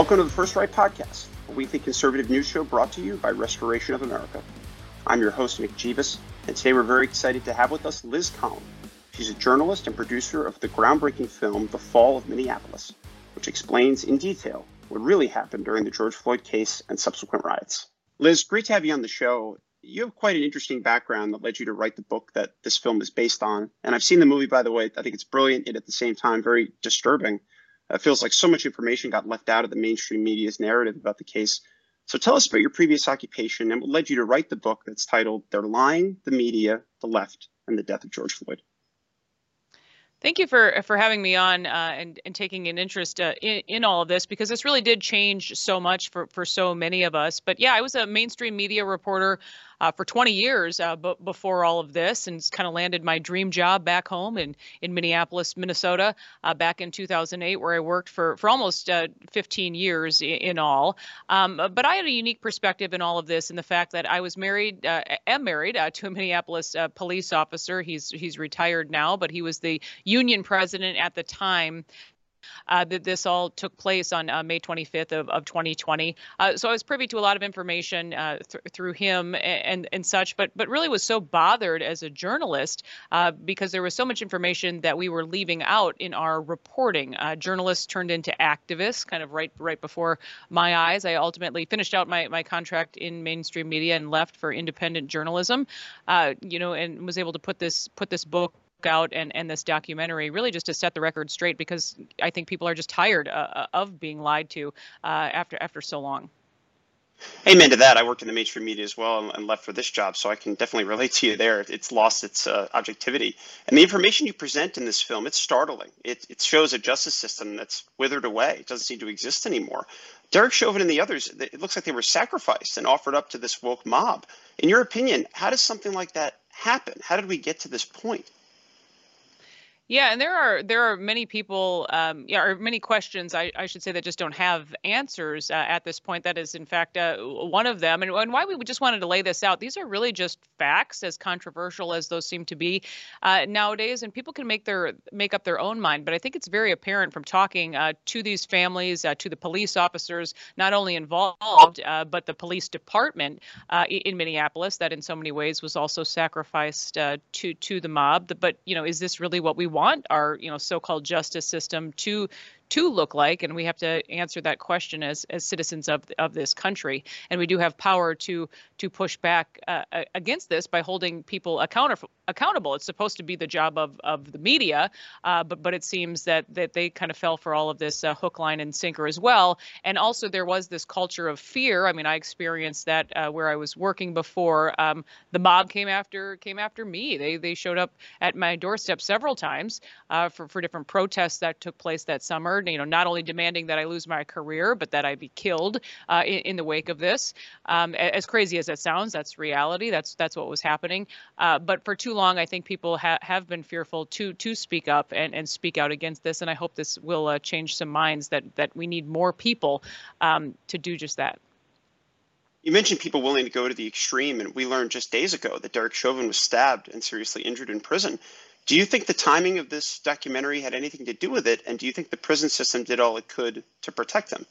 Welcome to the First Right Podcast, a weekly conservative news show brought to you by Restoration of America. I'm your host, Mick Jeebus, and today we're very excited to have with us Liz Collin. She's a journalist and producer of the groundbreaking film The Fall of Minneapolis, which explains in detail what really happened during the George Floyd case and subsequent riots. Liz, great to have you on the show. You have quite an interesting background that led you to write the book that this film is based on. And I've seen the movie, by the way. I think it's brilliant and at the same time very disturbing. It feels like so much information got left out of the mainstream media's narrative about the case. So tell us about your previous occupation and what led you to write the book that's titled They're Lying, the Media, the Left, and the Death of George Floyd. Thank you for for having me on uh, and and taking an interest uh, in in all of this because this really did change so much for for so many of us. But yeah, I was a mainstream media reporter uh, for 20 years uh, b- before all of this, and kind of landed my dream job back home in in Minneapolis, Minnesota, uh, back in 2008, where I worked for for almost uh, 15 years in, in all. Um, but I had a unique perspective in all of this, in the fact that I was married, uh, am married uh, to a Minneapolis police officer. He's he's retired now, but he was the union president at the time uh, that this all took place on uh, May 25th of, of 2020. Uh, so I was privy to a lot of information uh, th- through him and, and such, but but really was so bothered as a journalist uh, because there was so much information that we were leaving out in our reporting. Uh, journalists turned into activists, kind of right right before my eyes. I ultimately finished out my my contract in mainstream media and left for independent journalism. you know, and was able to put this put this book out and, and this documentary really just to set the record straight because I think people are just tired uh, uh, of being lied to uh, after after so long. Amen to that. I worked in the mainstream media as well and, left for this job, so I can definitely relate to you there. It's lost its uh, objectivity, and the information you present in this film it's startling. It, it shows a justice system that's withered away. It doesn't seem to exist anymore. Derek Chauvin and the others, it looks like they were sacrificed and offered up to this woke mob. In your opinion, how does something like that happen? How did we get to this point? Yeah, and there are there are many people, um, yeah, or many questions I, I should say that just don't have answers uh, at this point. That is, in fact, uh, one of them, and, and why we just wanted to lay this out. These are really just facts, as controversial as those seem to be uh, nowadays, and people can make their make up their own mind. But I think it's very apparent from talking uh, to these families, uh, to the police officers, not only involved, uh, but the police department in Minneapolis, that in so many ways was also sacrificed to to the mob. But you know, is this really what we want? Want our you know so-called justice system to to look like and we have to answer that question as as citizens of of this country. And we do have power to to push back uh, against this by holding people accountable accountable. It's supposed to be the job of of the media uh, but but it seems that that they kind of fell for all of this uh, hook line and sinker as well. And also there was this culture of fear. I mean i experienced that uh, where i was working before um, the mob came after came after me. They they showed up at my doorstep several times uh, for for different protests that took place that summer you know, not only demanding that I lose my career, but that I be killed uh, in, in, the wake of this. Um, as crazy as that sounds, that's reality. That's that's what was happening. Uh, but for too long, I think people ha- have been fearful to to speak up and, and speak out against this. And I hope this will uh, change some minds that that we need more people um, to do just that. You mentioned people willing to go to the extreme, and we learned just days ago that Derek Chauvin was stabbed and seriously injured in prison. Do you think the timing of this documentary had anything to do with it? And do you think the prison system did all it could to protect them?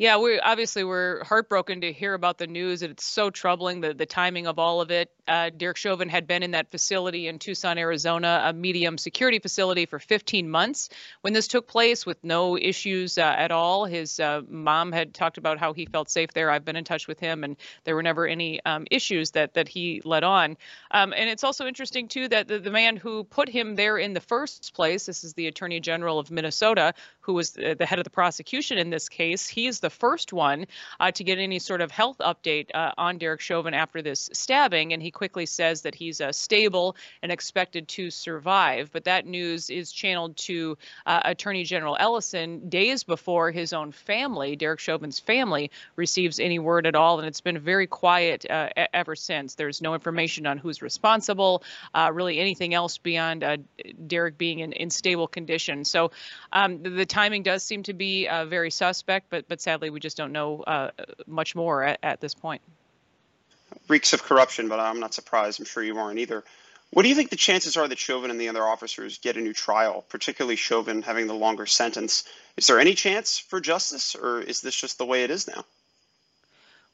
Yeah, we obviously we're heartbroken to hear about the news. It's so troubling the the timing of all of it. Uh, Derek Chauvin had been in that facility in Tucson, Arizona, a medium security facility for 15 months when this took place, with no issues uh, at all. His uh, mom had talked about how he felt safe there. I've been in touch with him, and there were never any um, issues that that he led on. Um, and it's also interesting too that the, the man who put him there in the first place, this is the Attorney General of Minnesota, who was the, the head of the prosecution in this case. He is the the first one uh, to get any sort of health update uh, on Derek Chauvin after this stabbing, and he quickly says that he's uh, stable and expected to survive. But that news is channeled to uh, Attorney General Ellison days before his own family, Derek Chauvin's family, receives any word at all, and it's been very quiet uh, ever since. There's no information on who's responsible, uh, really anything else beyond Derek being in, in stable condition. So um, the, the, timing does seem to be very suspect, but but sadly sadly, we just don't know uh, much more at, at, this point. Reeks of corruption, but I'm not surprised. I'm sure you aren't either. What do you think the chances are that Chauvin and the other officers get a new trial, particularly Chauvin having the longer sentence? Is there any chance for justice, or is this just the way it is now?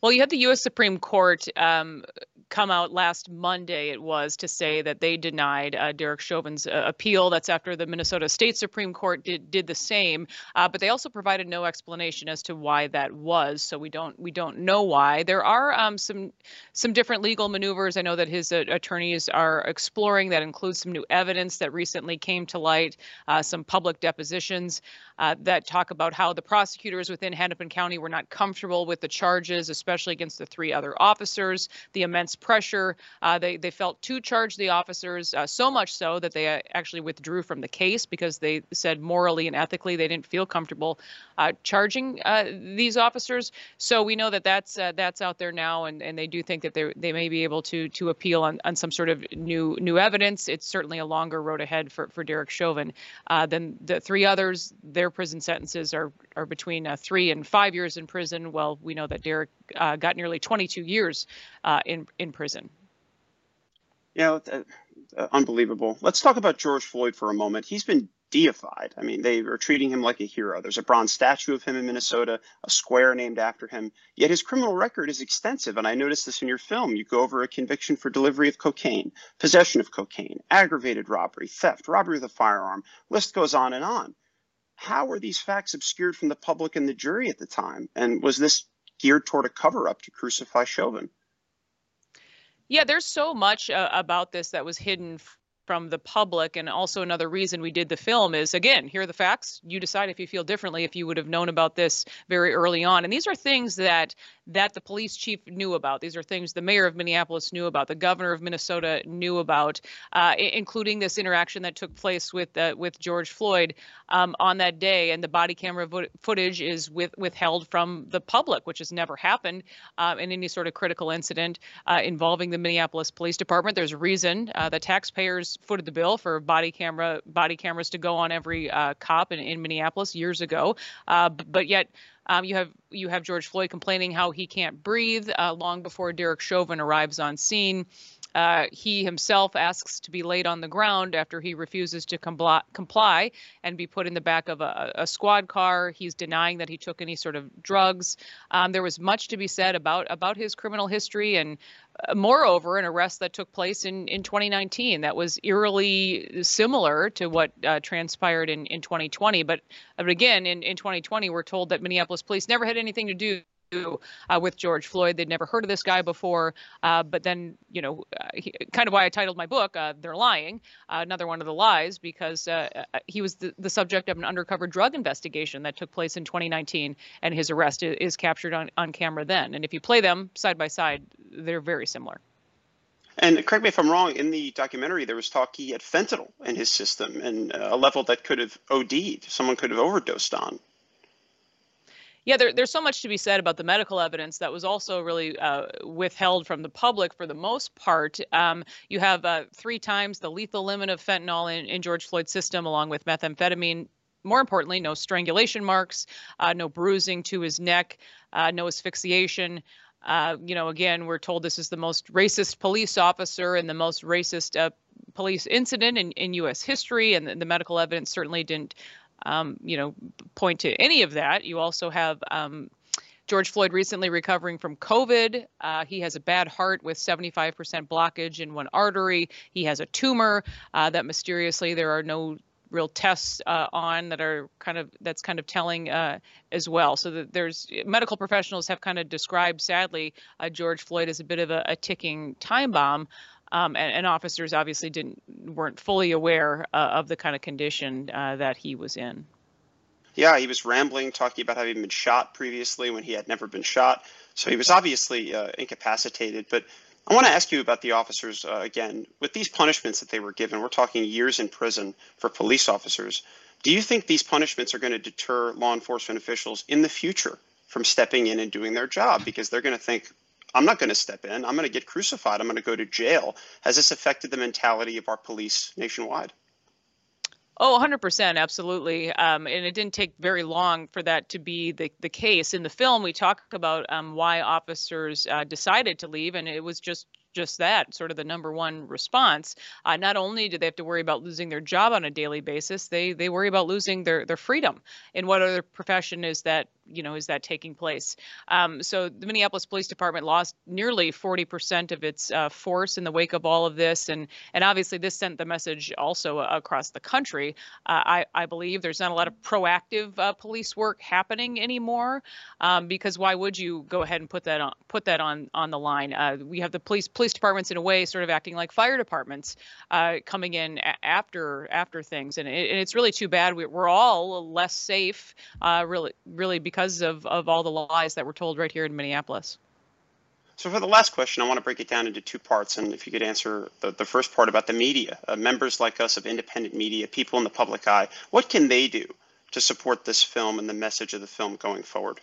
Well, you had the U.S. Supreme Court um, come out last Monday, it was, to say that they denied uh, Derek Chauvin's uh, appeal. That's after the Minnesota State Supreme Court did, did the same. Uh, but they also provided no explanation as to why that was. So we don't we don't know why. There are um, some some different legal maneuvers. I know that his uh, attorneys are exploring. That includes some new evidence that recently came to light, uh, some public depositions uh, that talk about how the prosecutors within Hennepin County were not comfortable with the charges, especially against the three other officers. The immense pressure. Uh, they they felt to charge the officers uh, so much so that they uh, actually withdrew from the case because they said morally and ethically they didn't feel comfortable uh, charging uh, these officers. So we know that that's that's out there now, and, and they do think that they they may be able to to appeal on, on some sort of new new evidence. It's certainly a longer road ahead for for Derek Chauvin than the three others. Their prison sentences are are between three and five years in prison. Well, we know that Derek got nearly 22 years in in prison. Yeah, uh, uh, unbelievable. Let's talk about George Floyd for a moment. He's been deified. I mean, they are treating him like a hero. There's a bronze statue of him in Minnesota, a square named after him. Yet his criminal record is extensive, and I noticed this in your film. You go over a conviction for delivery of cocaine, possession of cocaine, aggravated robbery, theft, robbery with a firearm. List goes on and on. How were these facts obscured from the public and the jury at the time? And was this geared toward a cover up to crucify Chauvin? Yeah, there's so much uh, about this that was hidden from the public. And also another reason we did the film is again here are the facts. You decide if you feel differently if you would have known about this very early on. And these are things that that the police chief knew about. These are things the mayor of minneapolis knew about. The governor of minnesota knew about uh, including this interaction that took place with uh, with george floyd um, on that day. And the body camera vo- footage is with, withheld from the public which has never happened uh, in any sort of critical incident uh, involving the minneapolis police department. There's a reason uh, the taxpayers footed the bill for body camera body cameras to go on every uh, cop in, in Minneapolis years ago. Uh, but yet um, you have you have George Floyd complaining how he can't breathe uh, long before Derek Chauvin arrives on scene. Uh, he himself asks to be laid on the ground after he refuses to comply, comply and be put in the back of a, a, squad car. He's denying that he took any sort of drugs. Um, there was much to be said about about his criminal history and moreover, an arrest that took place in, in 2019 that was eerily similar to what uh, transpired in, in 2020. But, but again, in, in 2020, we're told that Minneapolis police never had anything to do uh, with George Floyd. They'd never heard of this guy before. Uh, but then, you know, uh, he, kind of why I titled my book, uh, They're Lying, uh, another one of the lies, because he was the, the, subject of an undercover drug investigation that took place in 2019, and his arrest is, is captured on, on camera then. And if you play them side by side, they're very similar. And correct me if I'm wrong, in the documentary, there was talk he had fentanyl in his system and a level that could have OD'd, someone could have overdosed on. Yeah, there, there's so much to be said about the medical evidence that was also really uh, withheld from the public for the most part. Um, you have uh, three times the lethal limit of fentanyl in, in George Floyd's system, along with methamphetamine. More importantly, no strangulation marks, uh, no bruising to his neck, uh, no asphyxiation. Uh, you know, again, we're told this is the most racist police officer and the most racist uh, police incident in, in U.S. history, and the, the medical evidence certainly didn't um, you know, point to any of that. You also have um, George Floyd recently recovering from COVID. Uh, he has a bad heart with 75% blockage in one artery. He has a tumor uh, that mysteriously there are no real tests uh, on that are kind of that's kind of telling uh, as well. So that there's medical professionals have kind of described sadly uh, George Floyd as a bit of a, a ticking time bomb um, and, and, officers obviously didn't weren't fully aware uh, of the kind of condition uh, that he was in. Yeah, he was rambling, talking about having been shot previously when he had never been shot. So he was obviously uh, incapacitated. But I want to ask you about the officers uh, again. With these punishments that they were given, we're talking years in prison for police officers. Do you think these punishments are going to deter law enforcement officials in the future from stepping in and doing their job? Because they're going to think, I'm not going to step in. I'm going to get crucified. I'm going to go to jail. Has this affected the mentality of our police nationwide? Oh, 100%, absolutely. Um, and it didn't take very long for that to be the, the case. In the film, we talk about um, why officers uh, decided to leave, and it was just just that, sort of the number one response. Uh, not only do they have to worry about losing their job on a daily basis, they they worry about losing their their freedom. and what other profession is that you know is that taking place? Um, so the Minneapolis Police Department lost nearly 40% of its uh, force in the wake of all of this, and and obviously this sent the message also across the country. Uh, I I believe there's not a lot of proactive uh, police work happening anymore, um, because why would you go ahead and put that on put that on on the line? Uh, we have the police police departments in a way sort of acting like fire departments, uh, coming in after after things, and, it, and, it's really too bad. We, are all less safe, uh, really really because of of all the lies that were told right here in Minneapolis. So for the last question, I want to break it down into two parts, and if you could answer the, the first part about the media, uh, members like us of independent media, people in the public eye, what can they do to support this film and the message of the film going forward?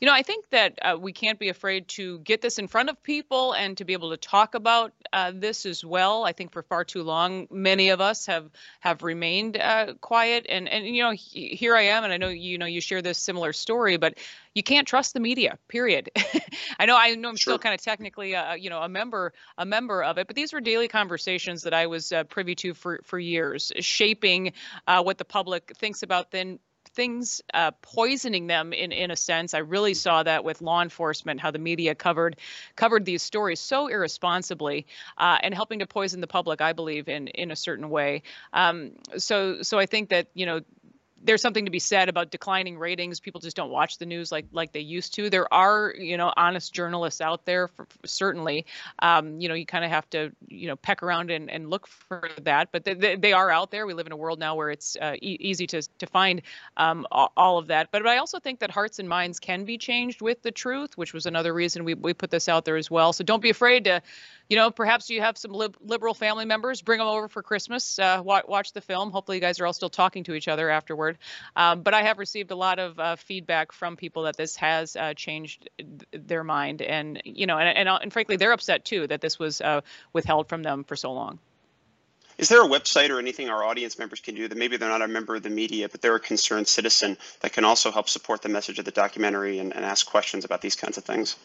You know, I think that uh, we can't be afraid to get this in front of people and to be able to talk about uh, this as well. I think for far too long, many of us have have remained uh, quiet. And and you know, he, here I am, and I know you know you share this similar story, but you can't trust the media. Period. I know I know I'm sure. still kind of technically uh, you know a member a member of it, but these were daily conversations that I was uh, privy to for for years, shaping uh, what the public thinks about then things uh, poisoning them in in a sense. I really saw that with law enforcement, how the media covered covered these stories so irresponsibly uh, and helping to poison the public. I believe in in a certain way. Um, so so I think that you know there's something to be said about declining ratings. People just don't watch the news like like they used to. There are you know honest journalists out there, for, for certainly. Um, you know you kind of have to you know peck around and, and look for that, but they, they, they are out there. We live in a world now where it's uh, e- easy to to find um, all of that. But, but I also think that hearts and minds can be changed with the truth, which was another reason we we put this out there as well. So don't be afraid to you know, perhaps you have some lib- liberal family members, bring them over for Christmas, uh, watch, watch, the film. Hopefully, you guys are all still talking to each other afterward. Um, but I have received a lot of uh, feedback from people that this has uh, changed their mind, and you know, and, and, and frankly, they're upset too that this was uh, withheld from them for so long. Is there a website or anything our audience members can do that maybe they're not a member of the media, but they're a concerned citizen that can also help support the message of the documentary and, and ask questions about these kinds of things?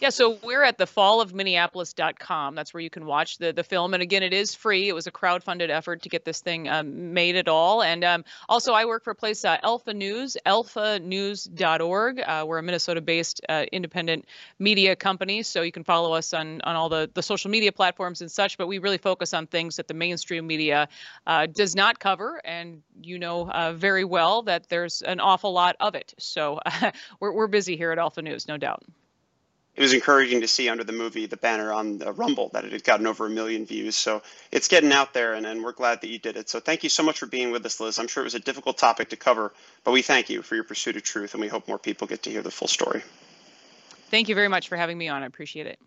Yeah, so we're at the fallofminneapolis.com. That's where you can watch the, the film. And again, it is free. It was a crowd-funded effort to get this thing um, made at all. And um, also, I work for a place, uh, Alpha News, alphanews.org. Uh, we're a Minnesota-based uh, independent media company, so you can follow us on, on all the, the social media platforms and such. But we really focus on things that the mainstream media uh, does not cover. And you know uh, very well that there's an awful lot of it. So we're, we're busy here at Alpha News, no doubt it was encouraging to see under the movie the banner on the Rumble that it had gotten over a million views. So it's getting out there, and, and we're glad that you did it. So thank you so much for being with us, Liz. I'm sure it was a difficult topic to cover, but we thank you for your pursuit of truth, and we hope more people get to hear the full story. Thank you very much for having me on. I appreciate it.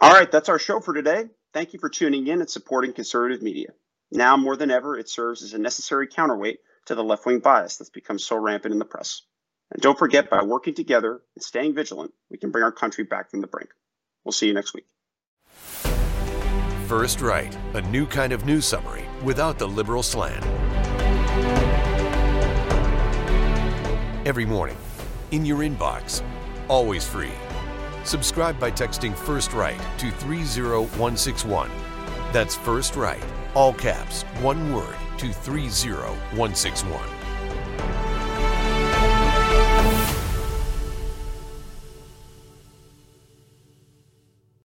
All right, that's our show for today. Thank you for tuning in and supporting conservative media. Now more than ever, it serves as a necessary counterweight to the left wing bias that's become so rampant in the press. And don't forget, by working together and staying vigilant, we can bring our country back from the brink. We'll see you next week. First Right, a new kind of news summary without the liberal slant. Every morning, in your inbox, always free. Subscribe by texting First Right to 30161. That's First Right, all caps, one word, to 30161.